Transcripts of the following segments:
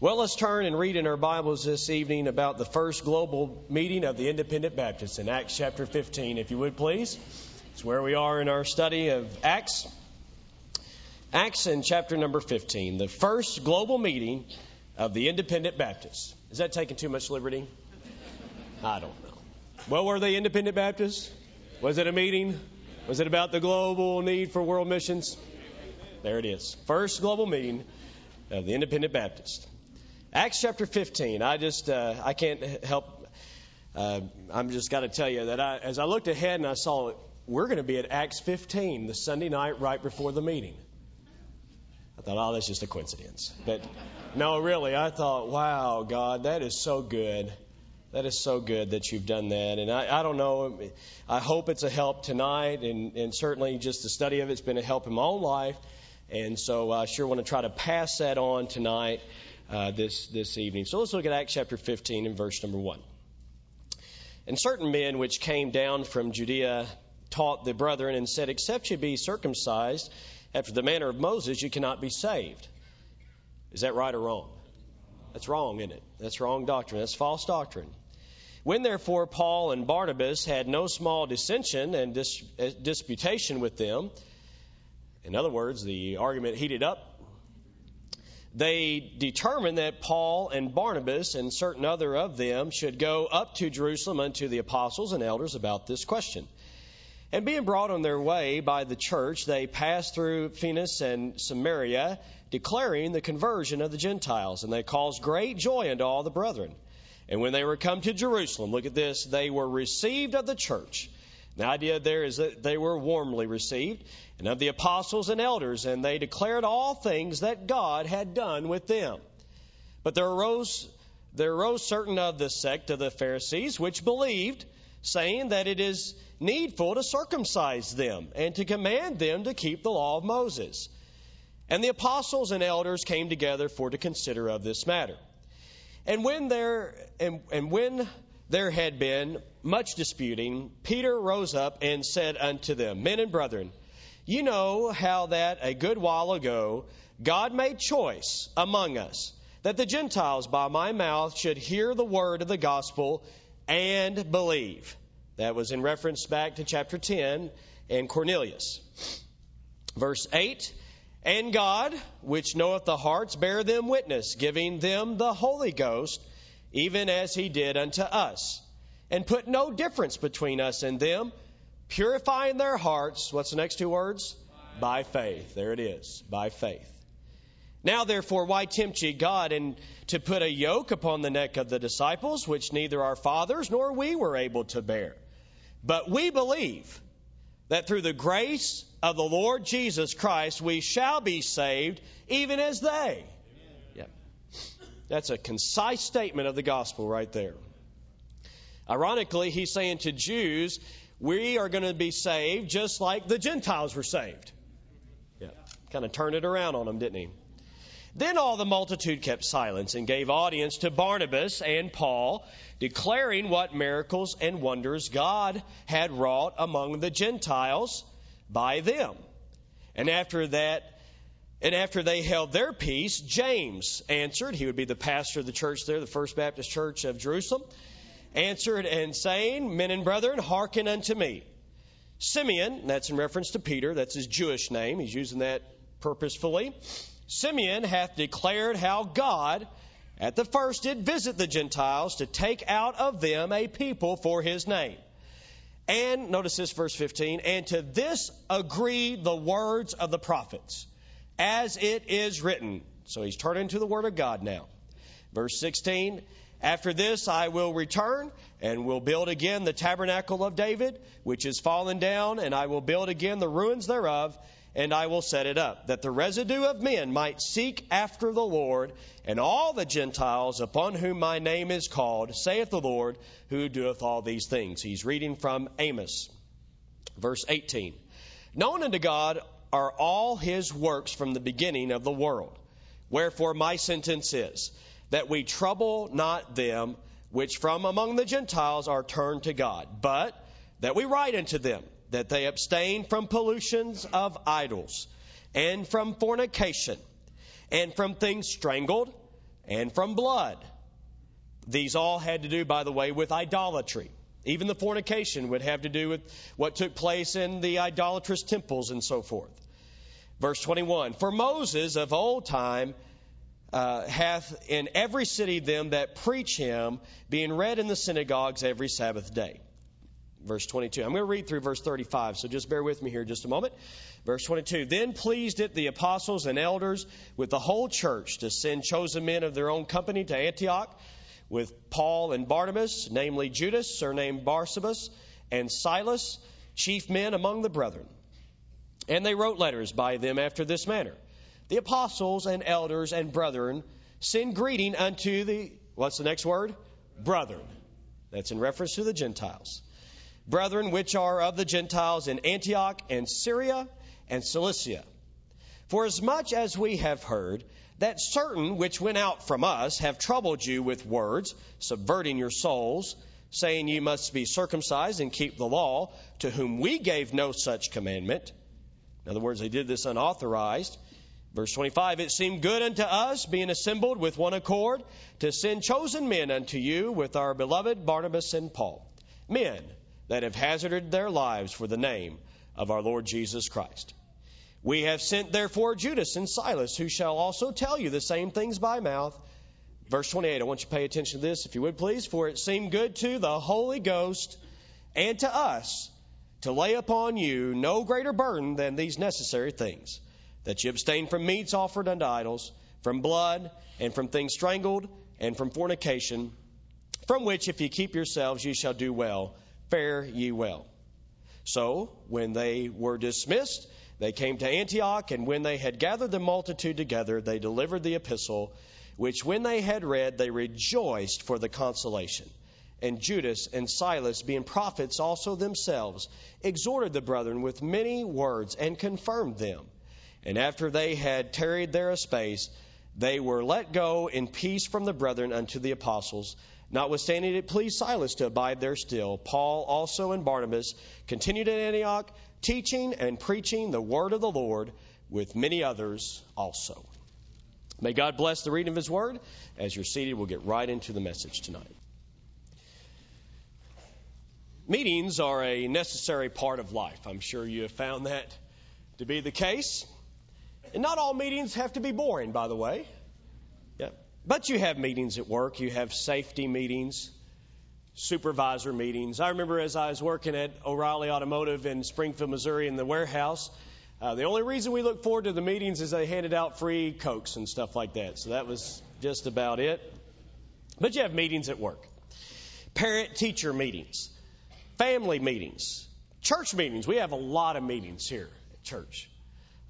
Well, let's turn and read in our Bibles this evening about the first global meeting of the Independent Baptists in Acts chapter 15, if you would please. It's where we are in our study of Acts. Acts in chapter number 15, the first global meeting of the Independent Baptists. Is that taking too much liberty? I don't know. Well, were they Independent Baptists? Was it a meeting? Was it about the global need for world missions? There it is. First global meeting of the Independent Baptist. Acts chapter 15. I just uh, I can't help. Uh, I'm just got to tell you that I, as I looked ahead and I saw we're going to be at Acts 15 the Sunday night right before the meeting. I thought, oh, that's just a coincidence. But no, really, I thought, wow, God, that is so good. That is so good that you've done that. And I, I don't know, I hope it's a help tonight, and, and certainly just the study of it's been a help in my own life. And so I sure want to try to pass that on tonight, uh, this, this evening. So let's look at Acts chapter 15 and verse number 1. And certain men which came down from Judea taught the brethren and said, Except you be circumcised after the manner of Moses, you cannot be saved. Is that right or wrong? That's wrong, isn't it? That's wrong doctrine. That's false doctrine. When therefore Paul and Barnabas had no small dissension and dis- uh, disputation with them, in other words, the argument heated up, they determined that Paul and Barnabas and certain other of them should go up to Jerusalem unto the apostles and elders about this question. And being brought on their way by the church, they passed through Phoenix and Samaria, declaring the conversion of the Gentiles. And they caused great joy unto all the brethren. And when they were come to Jerusalem, look at this, they were received of the church. The idea there is that they were warmly received, and of the apostles and elders, and they declared all things that God had done with them. But there arose there arose certain of the sect of the Pharisees which believed, saying that it is needful to circumcise them and to command them to keep the law of Moses. And the apostles and elders came together for to consider of this matter. And when there and, and when there had been much disputing, Peter rose up and said unto them, Men and brethren, you know how that a good while ago God made choice among us that the Gentiles by my mouth should hear the word of the gospel and believe. That was in reference back to chapter 10 and Cornelius. Verse 8 And God, which knoweth the hearts, bear them witness, giving them the Holy Ghost, even as he did unto us, and put no difference between us and them, purifying their hearts. What's the next two words? By faith. There it is. By faith. Now, therefore, why tempt ye God and to put a yoke upon the neck of the disciples, which neither our fathers nor we were able to bear? But we believe that through the grace of the Lord Jesus Christ we shall be saved, even as they. That's a concise statement of the gospel right there. Ironically, he's saying to Jews, we are going to be saved just like the Gentiles were saved. Yeah. Kind of turned it around on them, didn't he? Then all the multitude kept silence and gave audience to Barnabas and Paul, declaring what miracles and wonders God had wrought among the Gentiles by them. And after that, and after they held their peace, James answered. He would be the pastor of the church there, the First Baptist Church of Jerusalem. Answered and saying, Men and brethren, hearken unto me. Simeon, that's in reference to Peter, that's his Jewish name. He's using that purposefully. Simeon hath declared how God at the first did visit the Gentiles to take out of them a people for his name. And notice this, verse 15, and to this agree the words of the prophets, as it is written. So he's turning to the word of God now. Verse 16, after this I will return and will build again the tabernacle of David, which is fallen down, and I will build again the ruins thereof and I will set it up, that the residue of men might seek after the Lord, and all the Gentiles upon whom my name is called, saith the Lord, who doeth all these things. He's reading from Amos, verse 18. Known unto God are all his works from the beginning of the world. Wherefore my sentence is, that we trouble not them which from among the Gentiles are turned to God, but that we write unto them that they abstain from pollutions of idols, and from fornication, and from things strangled, and from blood. These all had to do, by the way, with idolatry. Even the fornication would have to do with what took place in the idolatrous temples and so forth. Verse 21 For Moses of old time uh, hath in every city them that preach him, being read in the synagogues every Sabbath day. Verse 22. I'm going to read through verse 35, so just bear with me here just a moment. Verse 22. Then pleased it the apostles and elders with the whole church to send chosen men of their own company to Antioch with Paul and Barnabas, namely Judas, surnamed Barsabas, and Silas, chief men among the brethren. And they wrote letters by them after this manner The apostles and elders and brethren send greeting unto the, what's the next word? Brethren. That's in reference to the Gentiles. Brethren, which are of the Gentiles in Antioch and Syria and Cilicia. For as much as we have heard that certain which went out from us have troubled you with words, subverting your souls, saying you must be circumcised and keep the law, to whom we gave no such commandment. In other words, they did this unauthorized. Verse 25, it seemed good unto us, being assembled with one accord, to send chosen men unto you with our beloved Barnabas and Paul, men that have hazarded their lives for the name of our Lord Jesus Christ. We have sent therefore Judas and Silas, who shall also tell you the same things by mouth. Verse 28, I want you to pay attention to this, if you would please. For it seemed good to the Holy Ghost and to us to lay upon you no greater burden than these necessary things that you abstain from meats offered unto idols, from blood, and from things strangled, and from fornication, from which if ye keep yourselves, ye shall do well. Fare ye well. So, when they were dismissed, they came to Antioch, and when they had gathered the multitude together, they delivered the epistle, which when they had read, they rejoiced for the consolation. And Judas and Silas, being prophets also themselves, exhorted the brethren with many words and confirmed them. And after they had tarried there a space, they were let go in peace from the brethren unto the apostles. Notwithstanding, it pleased Silas to abide there still. Paul also and Barnabas continued at Antioch teaching and preaching the word of the Lord with many others also. May God bless the reading of His word. As you're seated, we'll get right into the message tonight. Meetings are a necessary part of life. I'm sure you have found that to be the case. And not all meetings have to be boring, by the way. Yeah. But you have meetings at work, you have safety meetings, supervisor meetings. I remember as I was working at O'Reilly Automotive in Springfield, Missouri, in the warehouse, uh, the only reason we looked forward to the meetings is they handed out free Cokes and stuff like that. So that was just about it. But you have meetings at work, parent teacher meetings, family meetings, church meetings. We have a lot of meetings here at church,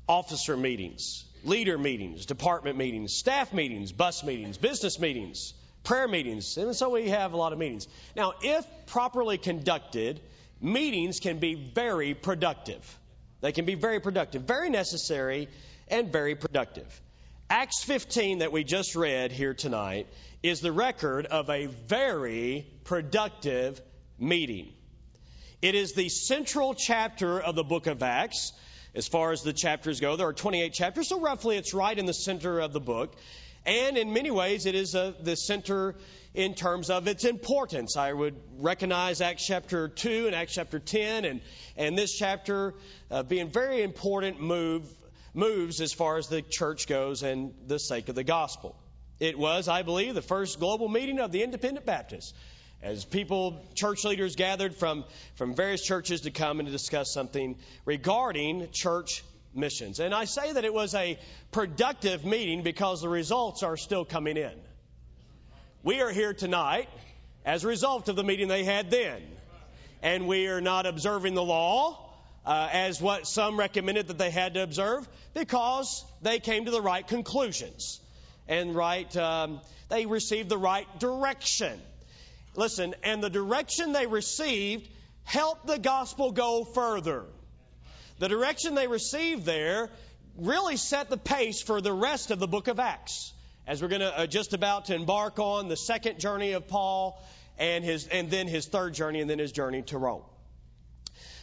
officer meetings, leader meetings, department meetings, staff meetings, bus meetings, business meetings prayer meetings. And so we have a lot of meetings. Now, if properly conducted, meetings can be very productive. They can be very productive, very necessary, and very productive. Acts 15 that we just read here tonight is the record of a very productive meeting. It is the central chapter of the book of Acts. As far as the chapters go, there are 28 chapters, so roughly it's right in the center of the book. And in many ways, it is a, the center in terms of its importance. I would recognize Acts chapter 2 and Acts chapter 10 and, and this chapter uh, being very important move, moves as far as the church goes and the sake of the gospel. It was, I believe, the first global meeting of the independent Baptists. As people, church leaders gathered from, from various churches to come and to discuss something regarding church missions. And I say that it was a productive meeting because the results are still coming in. We are here tonight as a result of the meeting they had then. And we are not observing the law uh, as what some recommended that they had to observe because they came to the right conclusions and right, um, they received the right direction. Listen, and the direction they received helped the gospel go further the direction they received there really set the pace for the rest of the book of Acts. As we're going to uh, just about to embark on the second journey of Paul and his and then his third journey and then his journey to Rome.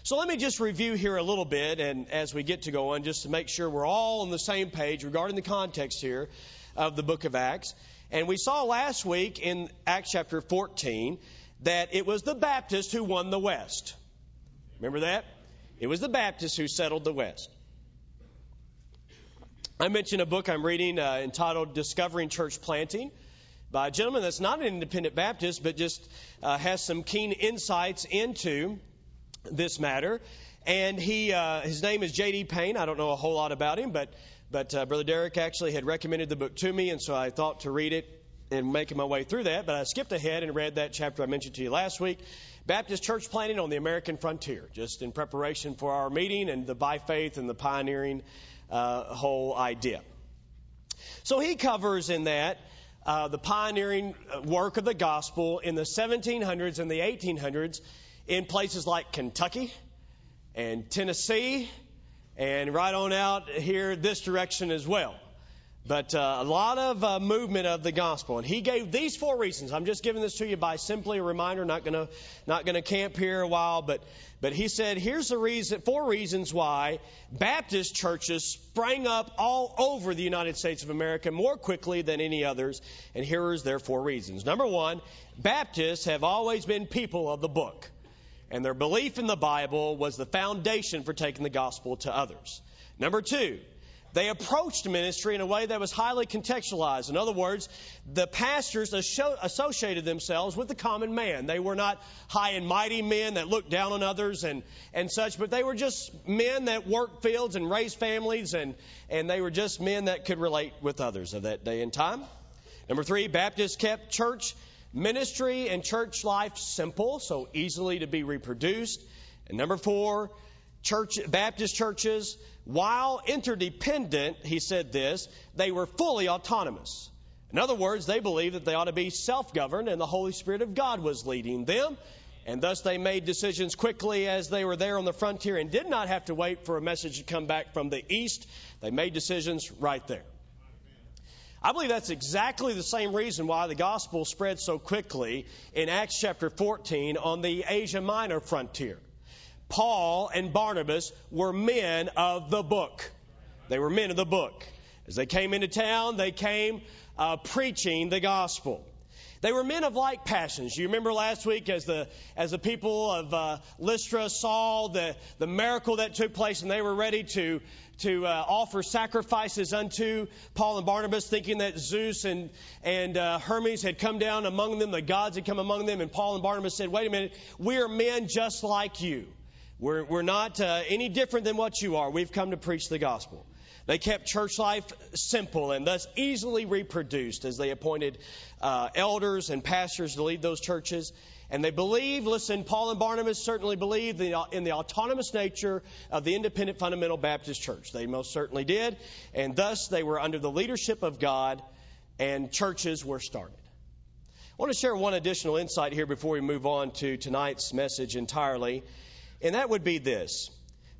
So let me just review here a little bit and as we get to go on just to make sure we're all on the same page regarding the context here of the book of Acts. And we saw last week in Acts chapter 14 that it was the Baptist who won the West. Remember that? It was the Baptists who settled the West. I mentioned a book I'm reading uh, entitled Discovering Church Planting by a gentleman that's not an independent Baptist, but just uh, has some keen insights into this matter. And he, uh, his name is J.D. Payne. I don't know a whole lot about him, but but uh, Brother Derek actually had recommended the book to me, and so I thought to read it and making my way through that. But I skipped ahead and read that chapter I mentioned to you last week, Baptist church planting on the American frontier, just in preparation for our meeting and the by faith and the pioneering uh, whole idea. So he covers in that uh, the pioneering work of the gospel in the 1700s and the 1800s in places like Kentucky and Tennessee and right on out here this direction as well. But uh, a lot of uh, movement of the gospel, and he gave these four reasons. I'm just giving this to you by simply a reminder. Not gonna not gonna camp here a while, but but he said here's the reason four reasons why Baptist churches sprang up all over the United States of America more quickly than any others. And here is their four reasons. Number one, Baptists have always been people of the book and their belief in the Bible was the foundation for taking the gospel to others. Number two, they approached ministry in a way that was highly contextualized. In other words, the pastors associated themselves with the common man. They were not high and mighty men that looked down on others and, and such, but they were just men that worked fields and raised families, and, and they were just men that could relate with others of that day and time. Number three, Baptists kept church Ministry and church life simple, so easily to be reproduced. And number four, church, Baptist churches, while interdependent, he said this, they were fully autonomous. In other words, they believed that they ought to be self governed and the Holy Spirit of God was leading them. And thus they made decisions quickly as they were there on the frontier and did not have to wait for a message to come back from the east. They made decisions right there. I believe that's exactly the same reason why the gospel spread so quickly in Acts chapter 14 on the Asia Minor frontier. Paul and Barnabas were men of the book. They were men of the book. As they came into town, they came uh, preaching the gospel. They were men of like passions. You remember last week as the as the people of uh, Lystra saw the the miracle that took place, and they were ready to to uh, offer sacrifices unto Paul and Barnabas, thinking that Zeus and and uh, Hermes had come down among them, the gods had come among them, and Paul and Barnabas said, "Wait a minute, we are men just like you. We're we're not uh, any different than what you are. We've come to preach the gospel." They kept church life simple and thus easily reproduced as they appointed uh, elders and pastors to lead those churches. And they believed, listen, Paul and Barnabas certainly believed in the autonomous nature of the independent fundamental Baptist church. They most certainly did. And thus they were under the leadership of God and churches were started. I want to share one additional insight here before we move on to tonight's message entirely. And that would be this.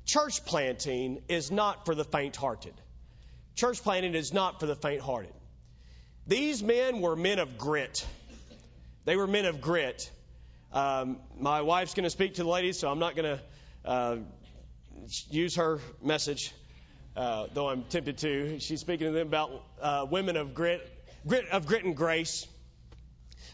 Church planting is not for the faint hearted. Church planting is not for the faint hearted. These men were men of grit. They were men of grit. Um, my wife's going to speak to the ladies, so I'm not going to uh, use her message, uh, though I'm tempted to. She's speaking to them about uh, women of grit, grit of grit and grace.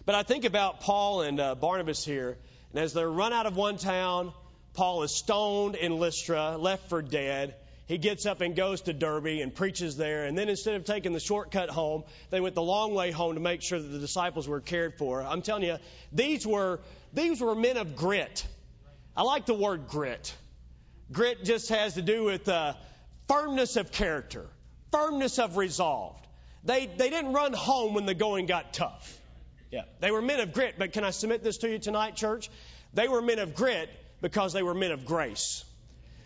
But I think about Paul and uh, Barnabas here, and as they're run out of one town, Paul is stoned in Lystra, left for dead. He gets up and goes to Derbe and preaches there. And then instead of taking the shortcut home, they went the long way home to make sure that the disciples were cared for. I'm telling you, these were, these were men of grit. I like the word grit. Grit just has to do with uh, firmness of character, firmness of resolve. They, they didn't run home when the going got tough. Yeah, they were men of grit. But can I submit this to you tonight, church? They were men of grit because they were men of grace.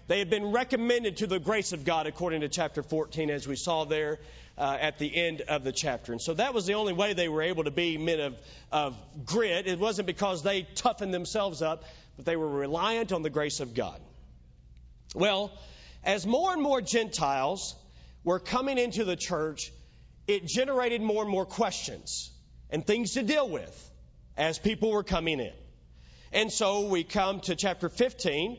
They had been recommended to the grace of God according to chapter 14, as we saw there uh, at the end of the chapter. And so that was the only way they were able to be men of, of grit. It wasn't because they toughened themselves up, but they were reliant on the grace of God. Well, as more and more Gentiles were coming into the church, it generated more and more questions and things to deal with as people were coming in. And so we come to chapter 15,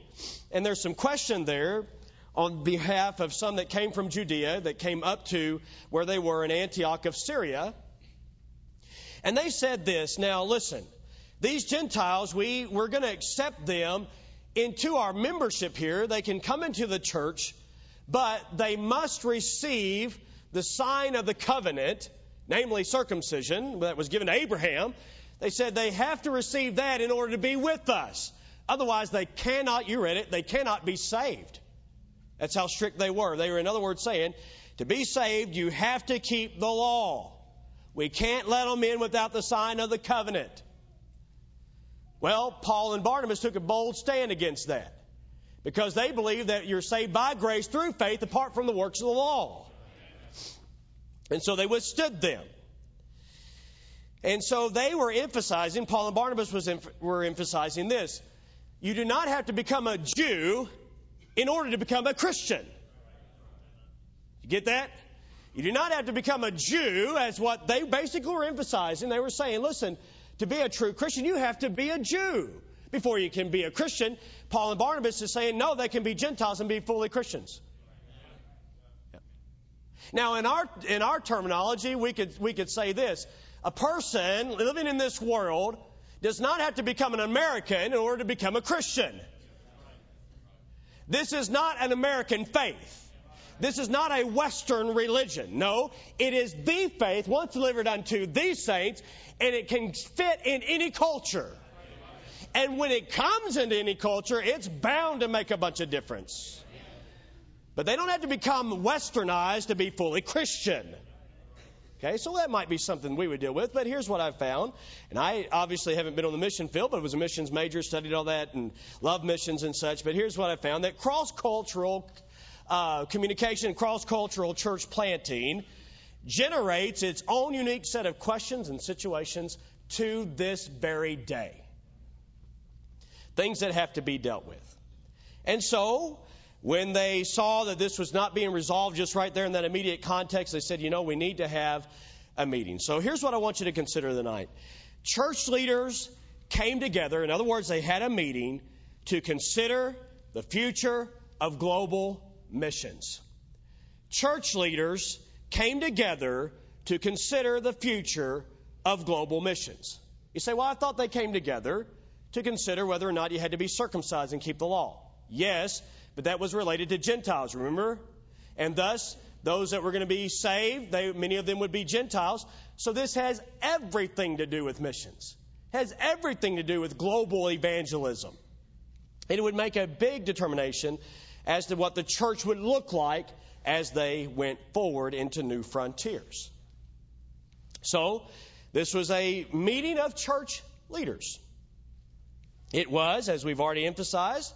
and there's some question there on behalf of some that came from Judea, that came up to where they were in Antioch of Syria. And they said this Now, listen, these Gentiles, we, we're going to accept them into our membership here. They can come into the church, but they must receive the sign of the covenant, namely circumcision, that was given to Abraham. They said they have to receive that in order to be with us. Otherwise, they cannot, you read it, they cannot be saved. That's how strict they were. They were, in other words, saying, to be saved, you have to keep the law. We can't let them in without the sign of the covenant. Well, Paul and Barnabas took a bold stand against that because they believed that you're saved by grace through faith apart from the works of the law. And so they withstood them. And so they were emphasizing, Paul and Barnabas was, were emphasizing this. You do not have to become a Jew in order to become a Christian. You get that? You do not have to become a Jew, as what they basically were emphasizing. They were saying, listen, to be a true Christian, you have to be a Jew before you can be a Christian. Paul and Barnabas is saying, no, they can be Gentiles and be fully Christians. Now, in our, in our terminology, we could, we could say this. A person living in this world does not have to become an American in order to become a Christian. This is not an American faith. This is not a Western religion. No, it is the faith once delivered unto these saints, and it can fit in any culture. And when it comes into any culture, it's bound to make a bunch of difference. But they don't have to become westernized to be fully Christian. Okay, so that might be something we would deal with, but here's what I've found. And I obviously haven't been on the mission field, but I was a missions major, studied all that, and love missions and such. But here's what I found that cross cultural uh, communication, cross cultural church planting generates its own unique set of questions and situations to this very day. Things that have to be dealt with. And so, when they saw that this was not being resolved just right there in that immediate context, they said, you know, we need to have a meeting. So here's what I want you to consider tonight. Church leaders came together, in other words, they had a meeting to consider the future of global missions. Church leaders came together to consider the future of global missions. You say, well, I thought they came together to consider whether or not you had to be circumcised and keep the law. Yes, but that was related to Gentiles, remember? And thus, those that were going to be saved, they, many of them would be Gentiles. So this has everything to do with missions. Has everything to do with global evangelism. It would make a big determination as to what the church would look like as they went forward into new frontiers. So, this was a meeting of church leaders. It was, as we've already emphasized,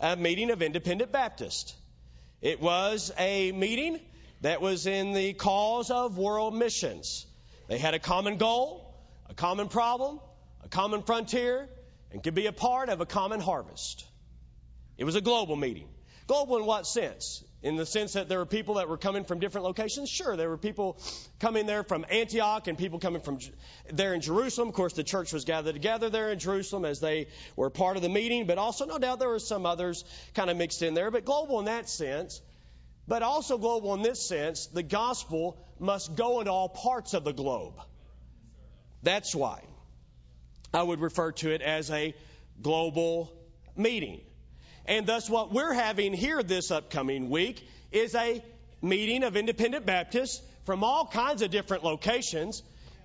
a meeting of independent Baptists. It was a meeting that was in the cause of world missions. They had a common goal, a common problem, a common frontier, and could be a part of a common harvest. It was a global meeting. Global in what sense? In the sense that there were people that were coming from different locations? Sure, there were people coming there from Antioch and people coming from there in Jerusalem. Of course, the church was gathered together there in Jerusalem as they were part of the meeting, but also, no doubt, there were some others kind of mixed in there. But global in that sense, but also global in this sense, the gospel must go into all parts of the globe. That's why I would refer to it as a global meeting. And thus, what we're having here this upcoming week is a meeting of independent Baptists from all kinds of different locations,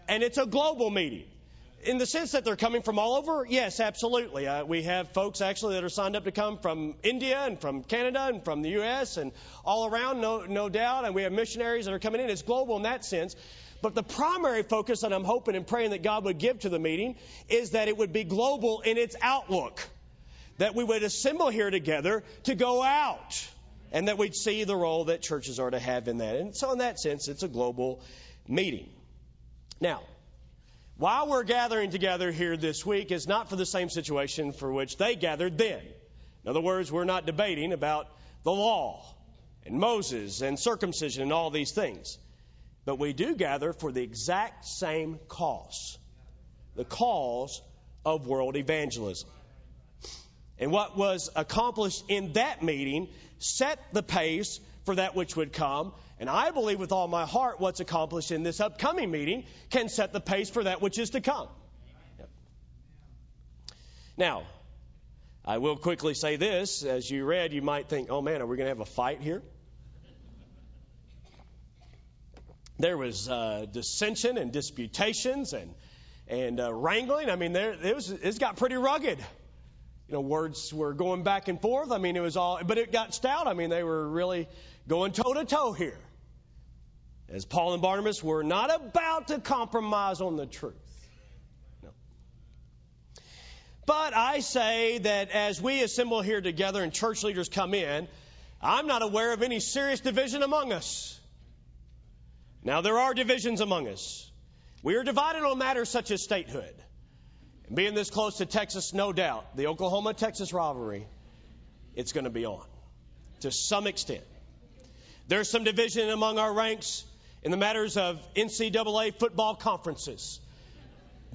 and it's a global meeting. In the sense that they're coming from all over, yes, absolutely. Uh, we have folks actually that are signed up to come from India and from Canada and from the U.S. and all around, no, no doubt. And we have missionaries that are coming in. It's global in that sense. But the primary focus that I'm hoping and praying that God would give to the meeting is that it would be global in its outlook that we would assemble here together to go out and that we'd see the role that churches are to have in that. And so, in that sense, it's a global meeting. Now, while we're gathering together here this week is not for the same situation for which they gathered then. In other words, we're not debating about the law and Moses and circumcision and all these things. But we do gather for the exact same cause the cause of world evangelism. And what was accomplished in that meeting set the pace for that which would come. And I believe with all my heart what's accomplished in this upcoming meeting can set the pace for that which is to come. Yep. Now, I will quickly say this. As you read, you might think, oh man, are we going to have a fight here? There was uh, dissension and disputations and, and uh, wrangling. I mean, there, it, was, it got pretty rugged you know, words were going back and forth. I mean, it was all, but it got stout. I mean, they were really going toe to toe here. As Paul and Barnabas were not about to compromise on the truth. No. But I say that as we assemble here together and church leaders come in, I'm not aware of any serious division among us. Now, there are divisions among us. We are divided on matters such as statehood. And being this close to Texas, no doubt, the Oklahoma Texas rivalry, it's going to be on to some extent. There's some division among our ranks in the matters of NCAA football conferences,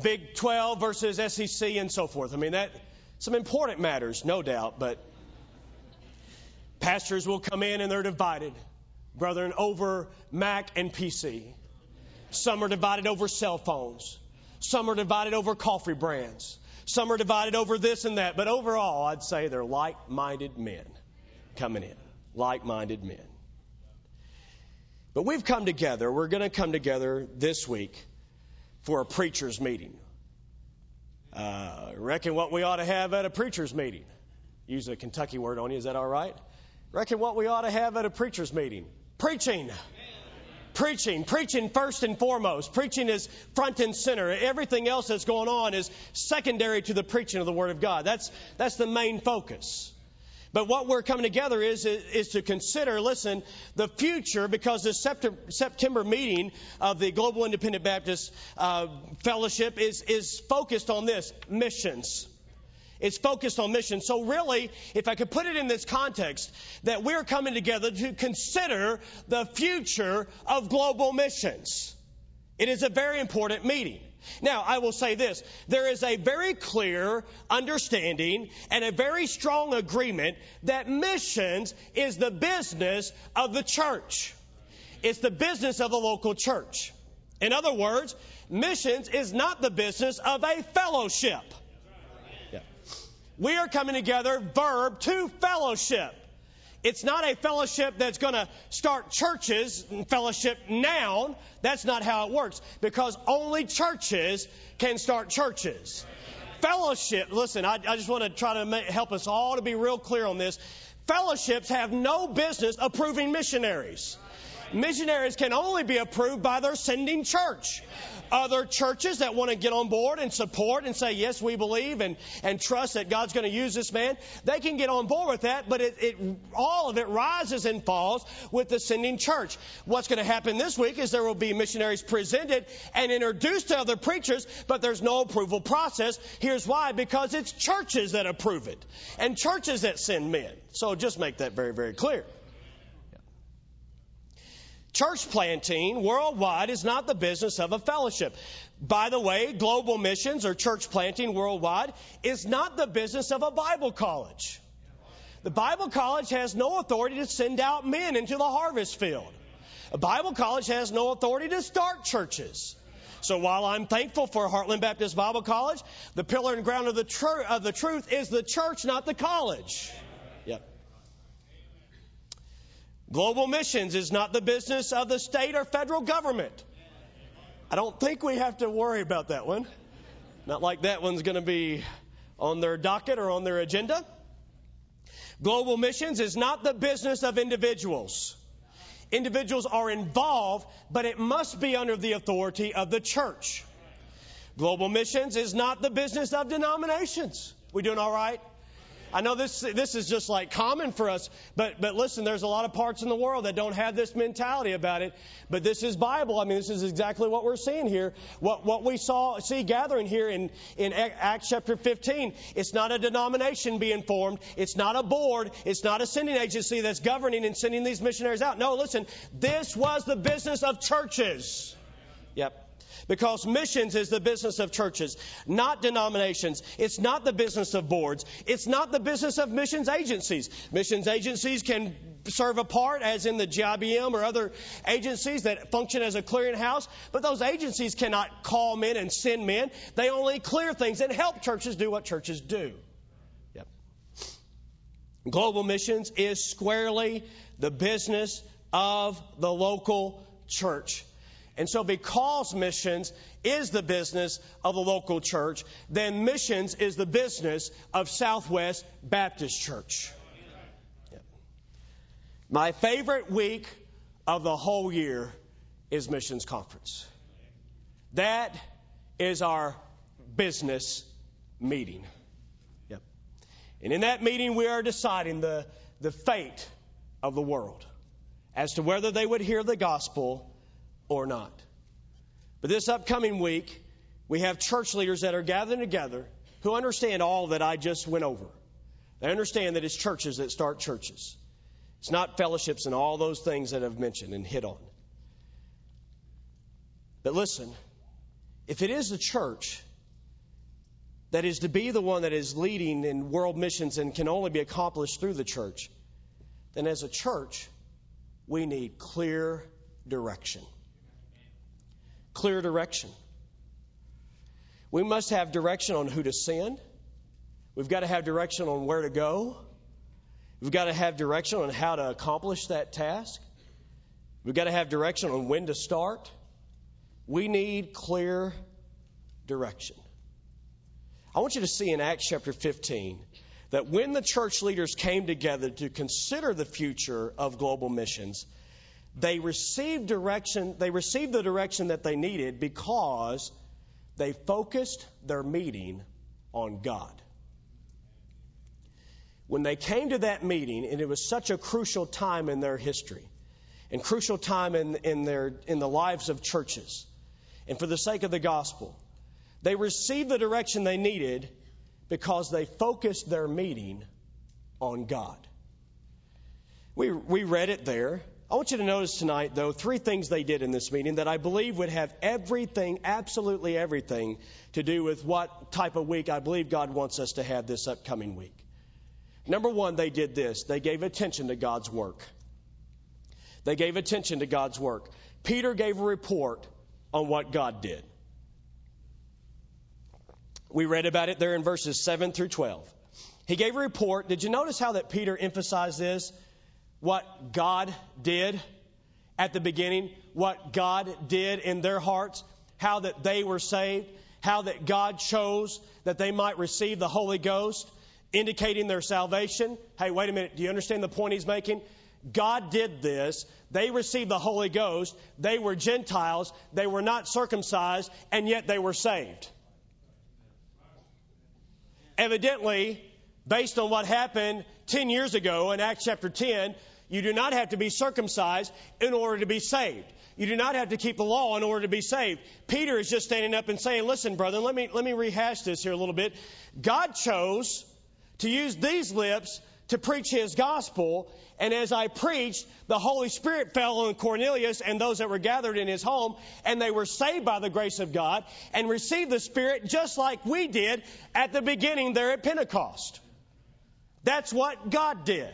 Big 12 versus SEC, and so forth. I mean, that some important matters, no doubt, but pastors will come in and they're divided, brethren, over Mac and PC. Some are divided over cell phones. Some are divided over coffee brands. Some are divided over this and that. But overall, I'd say they're like minded men coming in. Like minded men. But we've come together. We're going to come together this week for a preacher's meeting. Uh, reckon what we ought to have at a preacher's meeting. Use a Kentucky word on you. Is that all right? Reckon what we ought to have at a preacher's meeting. Preaching. Preaching, preaching first and foremost. Preaching is front and center. Everything else that's going on is secondary to the preaching of the Word of God. That's, that's the main focus. But what we're coming together is, is to consider, listen, the future, because the September meeting of the Global Independent Baptist uh, Fellowship is, is focused on this missions. It's focused on mission. So, really, if I could put it in this context, that we're coming together to consider the future of global missions. It is a very important meeting. Now, I will say this there is a very clear understanding and a very strong agreement that missions is the business of the church, it's the business of the local church. In other words, missions is not the business of a fellowship. We are coming together, verb, to fellowship. It's not a fellowship that's going to start churches, fellowship noun. That's not how it works because only churches can start churches. Fellowship, listen, I, I just want to try to make, help us all to be real clear on this. Fellowships have no business approving missionaries. Missionaries can only be approved by their sending church other churches that want to get on board and support and say, yes, we believe and, and trust that God's going to use this man, they can get on board with that, but it, it, all of it rises and falls with the sending church. What's going to happen this week is there will be missionaries presented and introduced to other preachers, but there's no approval process. Here's why because it's churches that approve it and churches that send men. So just make that very, very clear. Church planting worldwide is not the business of a fellowship. By the way, global missions or church planting worldwide is not the business of a Bible college. The Bible college has no authority to send out men into the harvest field. A Bible college has no authority to start churches. So while I'm thankful for Heartland Baptist Bible College, the pillar and ground of the, tr- of the truth is the church, not the college. Yep. Global missions is not the business of the state or federal government. I don't think we have to worry about that one. Not like that one's going to be on their docket or on their agenda. Global missions is not the business of individuals. Individuals are involved, but it must be under the authority of the church. Global missions is not the business of denominations. We doing all right? I know this this is just like common for us, but but listen, there's a lot of parts in the world that don't have this mentality about it. But this is Bible. I mean, this is exactly what we're seeing here. What what we saw see gathering here in in Acts chapter 15. It's not a denomination being formed. It's not a board. It's not a sending agency that's governing and sending these missionaries out. No, listen, this was the business of churches. Yep. Because missions is the business of churches, not denominations. It's not the business of boards. It's not the business of missions agencies. Missions agencies can serve a part, as in the GIBM or other agencies that function as a clearinghouse, but those agencies cannot call men and send men. They only clear things and help churches do what churches do. Yep. Global missions is squarely the business of the local church. And so, because missions is the business of the local church, then missions is the business of Southwest Baptist Church. My favorite week of the whole year is missions conference. That is our business meeting. Yep. And in that meeting, we are deciding the, the fate of the world as to whether they would hear the gospel or not. But this upcoming week, we have church leaders that are gathering together who understand all that I just went over. They understand that it's churches that start churches. It's not fellowships and all those things that I've mentioned and hit on. But listen, if it is the church that is to be the one that is leading in world missions and can only be accomplished through the church, then as a church, we need clear direction. Clear direction. We must have direction on who to send. We've got to have direction on where to go. We've got to have direction on how to accomplish that task. We've got to have direction on when to start. We need clear direction. I want you to see in Acts chapter 15 that when the church leaders came together to consider the future of global missions, they received direction, they received the direction that they needed because they focused their meeting on God. When they came to that meeting, and it was such a crucial time in their history, and crucial time in, in, their, in the lives of churches, and for the sake of the gospel, they received the direction they needed because they focused their meeting on God. We, we read it there. I want you to notice tonight, though, three things they did in this meeting that I believe would have everything, absolutely everything, to do with what type of week I believe God wants us to have this upcoming week. Number one, they did this they gave attention to God's work. They gave attention to God's work. Peter gave a report on what God did. We read about it there in verses 7 through 12. He gave a report. Did you notice how that Peter emphasized this? What God did at the beginning, what God did in their hearts, how that they were saved, how that God chose that they might receive the Holy Ghost, indicating their salvation. Hey, wait a minute. Do you understand the point he's making? God did this. They received the Holy Ghost. They were Gentiles. They were not circumcised, and yet they were saved. Evidently, based on what happened 10 years ago in Acts chapter 10, you do not have to be circumcised in order to be saved. You do not have to keep the law in order to be saved. Peter is just standing up and saying, listen, brother, let me, let me rehash this here a little bit. God chose to use these lips to preach his gospel. And as I preached, the Holy Spirit fell on Cornelius and those that were gathered in his home, and they were saved by the grace of God and received the Spirit just like we did at the beginning there at Pentecost. That's what God did.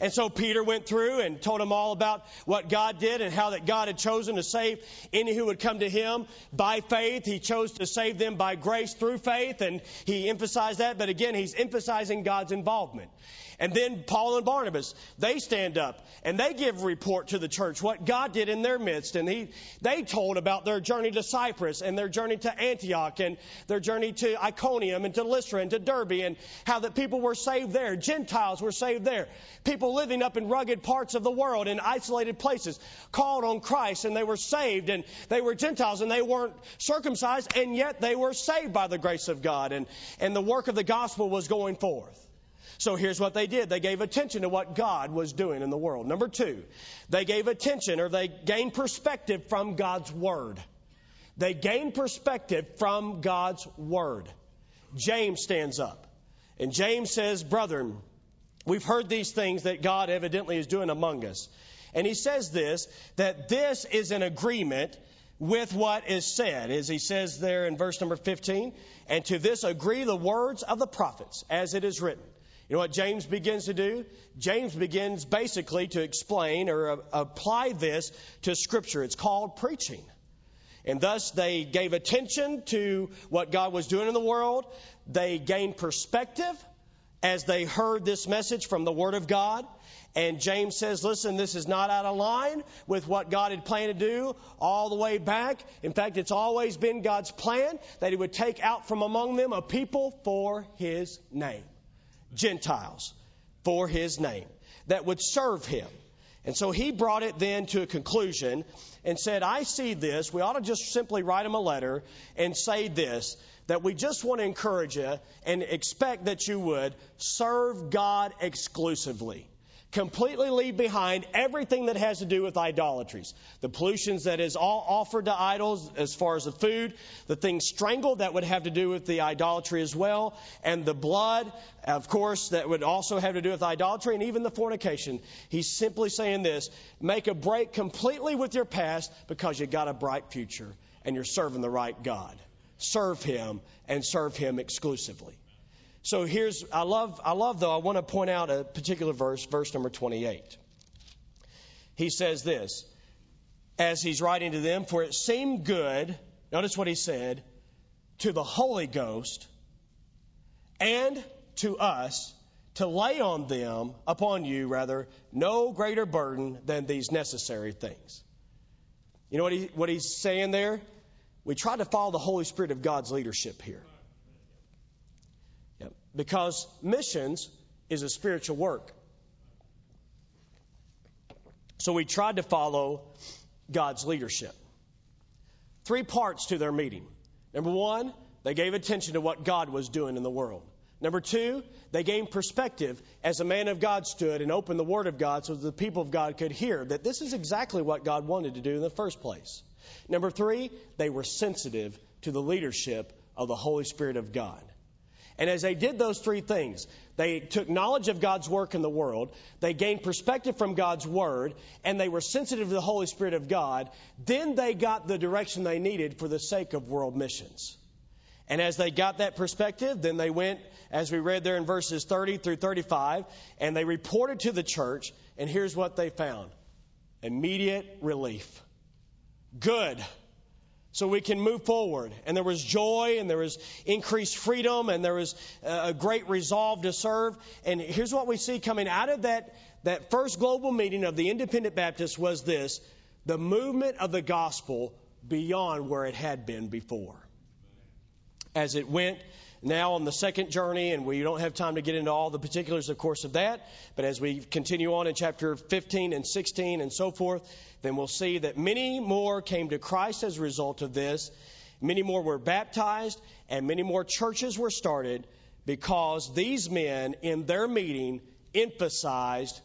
And so Peter went through and told them all about what God did and how that God had chosen to save any who would come to him by faith. He chose to save them by grace through faith, and he emphasized that. But again, he's emphasizing God's involvement. And then Paul and Barnabas, they stand up and they give report to the church what God did in their midst. And he, they told about their journey to Cyprus and their journey to Antioch and their journey to Iconium and to Lystra and to Derbe and how that people were saved there. Gentiles were saved there. People living up in rugged parts of the world in isolated places called on Christ and they were saved and they were Gentiles and they weren't circumcised and yet they were saved by the grace of God and, and the work of the gospel was going forth. So here's what they did. They gave attention to what God was doing in the world. Number two, they gave attention or they gained perspective from God's Word. They gained perspective from God's Word. James stands up and James says, Brethren, we've heard these things that God evidently is doing among us. And he says this, that this is an agreement with what is said, as he says there in verse number 15, and to this agree the words of the prophets, as it is written. You know what James begins to do? James begins basically to explain or uh, apply this to Scripture. It's called preaching. And thus they gave attention to what God was doing in the world. They gained perspective as they heard this message from the Word of God. And James says, listen, this is not out of line with what God had planned to do all the way back. In fact, it's always been God's plan that He would take out from among them a people for His name. Gentiles for His name that would serve Him. And so he brought it then to a conclusion and said, I see this. We ought to just simply write him a letter and say this that we just want to encourage you and expect that you would serve God exclusively completely leave behind everything that has to do with idolatries. The pollutions that is all offered to idols as far as the food, the things strangled that would have to do with the idolatry as well, and the blood, of course, that would also have to do with idolatry, and even the fornication. He's simply saying this make a break completely with your past because you got a bright future and you're serving the right God. Serve Him and serve Him exclusively. So here's, I love, I love though, I want to point out a particular verse, verse number 28. He says this, as he's writing to them, for it seemed good, notice what he said, to the Holy Ghost and to us to lay on them, upon you rather, no greater burden than these necessary things. You know what, he, what he's saying there? We try to follow the Holy Spirit of God's leadership here. Because missions is a spiritual work. So we tried to follow God's leadership. Three parts to their meeting. Number one, they gave attention to what God was doing in the world. Number two, they gained perspective as a man of God stood and opened the Word of God so that the people of God could hear that this is exactly what God wanted to do in the first place. Number three, they were sensitive to the leadership of the Holy Spirit of God. And as they did those three things, they took knowledge of God's work in the world, they gained perspective from God's Word, and they were sensitive to the Holy Spirit of God, then they got the direction they needed for the sake of world missions. And as they got that perspective, then they went, as we read there in verses 30 through 35, and they reported to the church, and here's what they found immediate relief. Good so we can move forward. And there was joy and there was increased freedom and there was a great resolve to serve. And here's what we see coming out of that, that first global meeting of the independent Baptists was this, the movement of the gospel beyond where it had been before. As it went now on the second journey, and we don't have time to get into all the particulars, of course, of that. But as we continue on in chapter 15 and 16 and so forth, then we'll see that many more came to Christ as a result of this. Many more were baptized, and many more churches were started because these men, in their meeting, emphasized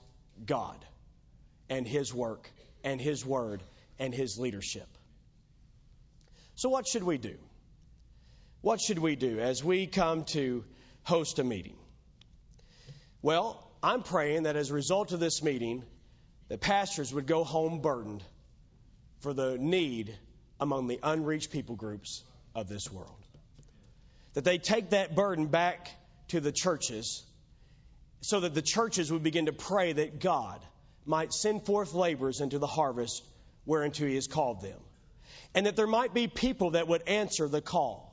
God and His work and His word and His leadership. So, what should we do? What should we do as we come to host a meeting? Well, I'm praying that as a result of this meeting, the pastors would go home burdened for the need among the unreached people groups of this world. That they take that burden back to the churches so that the churches would begin to pray that God might send forth laborers into the harvest whereunto He has called them. And that there might be people that would answer the call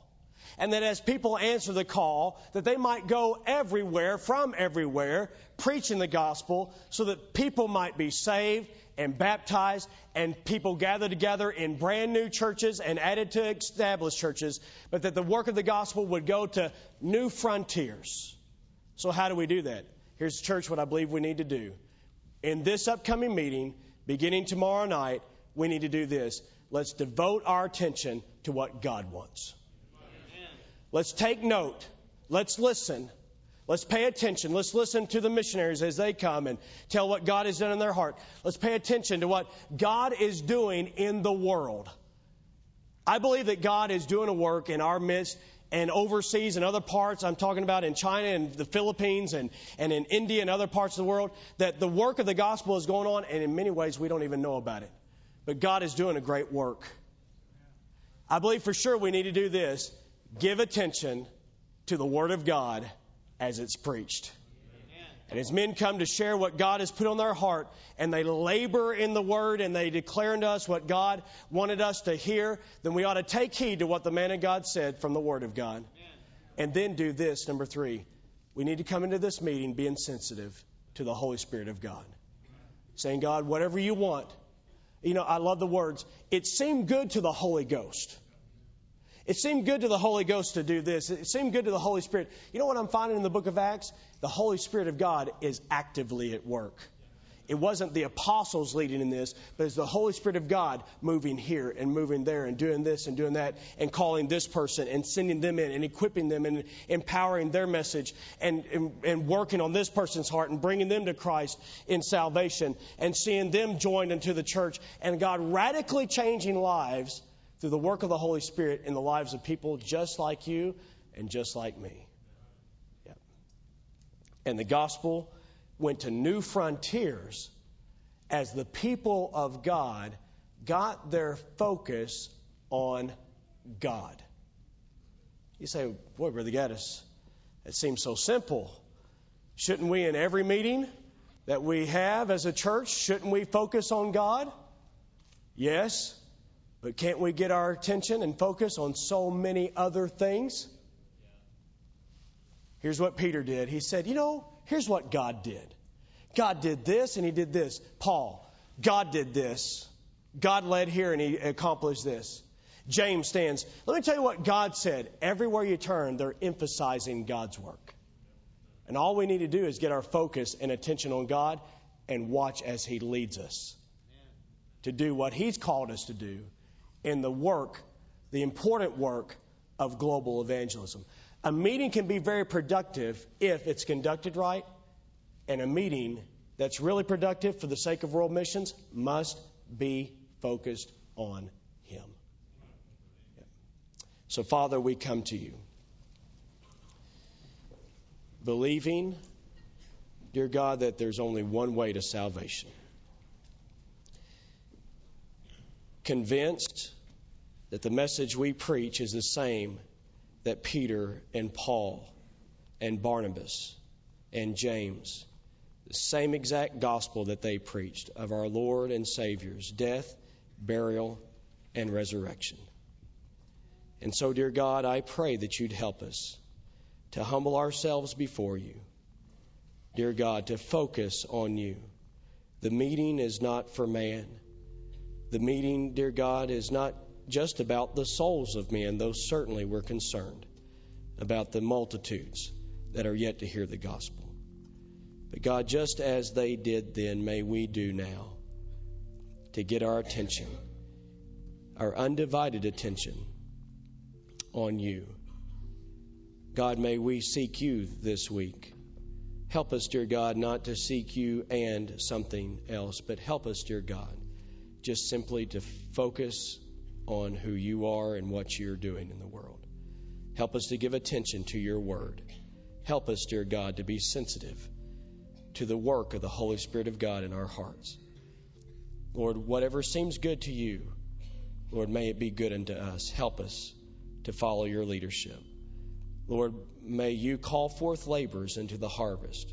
and that as people answer the call, that they might go everywhere from everywhere preaching the gospel so that people might be saved and baptized and people gather together in brand new churches and added to established churches, but that the work of the gospel would go to new frontiers. So how do we do that? Here's church what I believe we need to do. In this upcoming meeting, beginning tomorrow night, we need to do this. Let's devote our attention to what God wants. Let's take note. Let's listen. Let's pay attention. Let's listen to the missionaries as they come and tell what God has done in their heart. Let's pay attention to what God is doing in the world. I believe that God is doing a work in our midst and overseas and other parts. I'm talking about in China and the Philippines and, and in India and other parts of the world. That the work of the gospel is going on, and in many ways we don't even know about it. But God is doing a great work. I believe for sure we need to do this give attention to the Word of God as it's preached. And as men come to share what God has put on their heart and they labor in the word and they declare unto us what God wanted us to hear, then we ought to take heed to what the man of God said from the word of God. And then do this, number three. We need to come into this meeting being sensitive to the Holy Spirit of God. Saying, God, whatever you want. You know, I love the words. It seemed good to the Holy Ghost. It seemed good to the Holy Ghost to do this. It seemed good to the Holy Spirit. You know what I'm finding in the book of Acts? The Holy Spirit of God is actively at work. It wasn't the apostles leading in this, but it's the Holy Spirit of God moving here and moving there and doing this and doing that and calling this person and sending them in and equipping them and empowering their message and, and, and working on this person's heart and bringing them to Christ in salvation and seeing them joined into the church and God radically changing lives through the work of the Holy Spirit in the lives of people just like you and just like me. Yeah. And the gospel went to new frontiers as the people of God got their focus on God. You say, boy, Brother Gaddis, it seems so simple. Shouldn't we, in every meeting that we have as a church, shouldn't we focus on God? Yes. But can't we get our attention and focus on so many other things? Here's what Peter did. He said, You know, here's what God did. God did this and he did this. Paul, God did this. God led here and he accomplished this. James stands. Let me tell you what God said. Everywhere you turn, they're emphasizing God's work. And all we need to do is get our focus and attention on God and watch as He leads us to do what He's called us to do in the work, the important work of global evangelism. A meeting can be very productive if it's conducted right, and a meeting that's really productive for the sake of world missions must be focused on Him. So, Father, we come to you believing, dear God, that there's only one way to salvation. Convinced that the message we preach is the same that Peter and Paul and Barnabas and James, the same exact gospel that they preached of our Lord and Savior's death, burial, and resurrection. And so, dear God, I pray that you'd help us to humble ourselves before you. Dear God, to focus on you. The meeting is not for man. The meeting, dear God, is not just about the souls of men, though certainly we're concerned about the multitudes that are yet to hear the gospel. But God, just as they did then, may we do now to get our attention, our undivided attention on you. God, may we seek you this week. Help us, dear God, not to seek you and something else, but help us, dear God, just simply to focus on who you are and what you're doing in the world. Help us to give attention to your word. Help us, dear God, to be sensitive to the work of the Holy Spirit of God in our hearts. Lord, whatever seems good to you, Lord, may it be good unto us. Help us to follow your leadership. Lord, may you call forth laborers into the harvest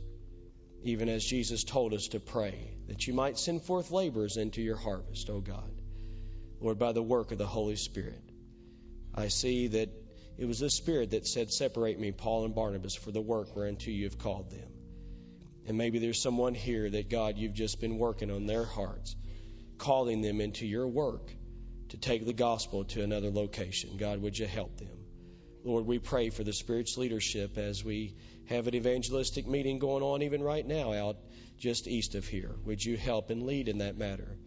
even as Jesus told us to pray, that you might send forth laborers into your harvest, O God. Lord, by the work of the Holy Spirit. I see that it was the Spirit that said, Separate me, Paul and Barnabas, for the work whereunto you have called them. And maybe there's someone here that, God, you've just been working on their hearts, calling them into your work to take the gospel to another location. God, would you help them? Lord, we pray for the Spirit's leadership as we have an evangelistic meeting going on even right now out just east of here. Would you help and lead in that matter?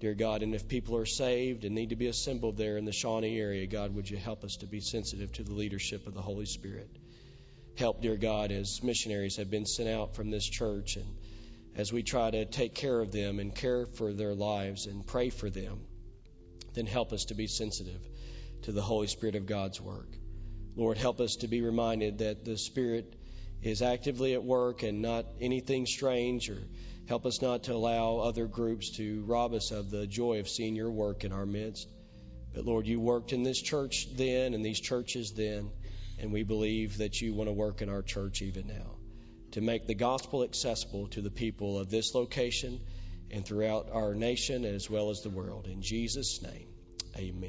Dear God, and if people are saved and need to be assembled there in the Shawnee area, God, would you help us to be sensitive to the leadership of the Holy Spirit? Help, dear God, as missionaries have been sent out from this church and as we try to take care of them and care for their lives and pray for them, then help us to be sensitive to the Holy Spirit of God's work. Lord, help us to be reminded that the Spirit is actively at work and not anything strange, or help us not to allow other groups to rob us of the joy of seeing your work in our midst. But Lord, you worked in this church then and these churches then, and we believe that you want to work in our church even now. to make the gospel accessible to the people of this location and throughout our nation and as well as the world. In Jesus' name, amen.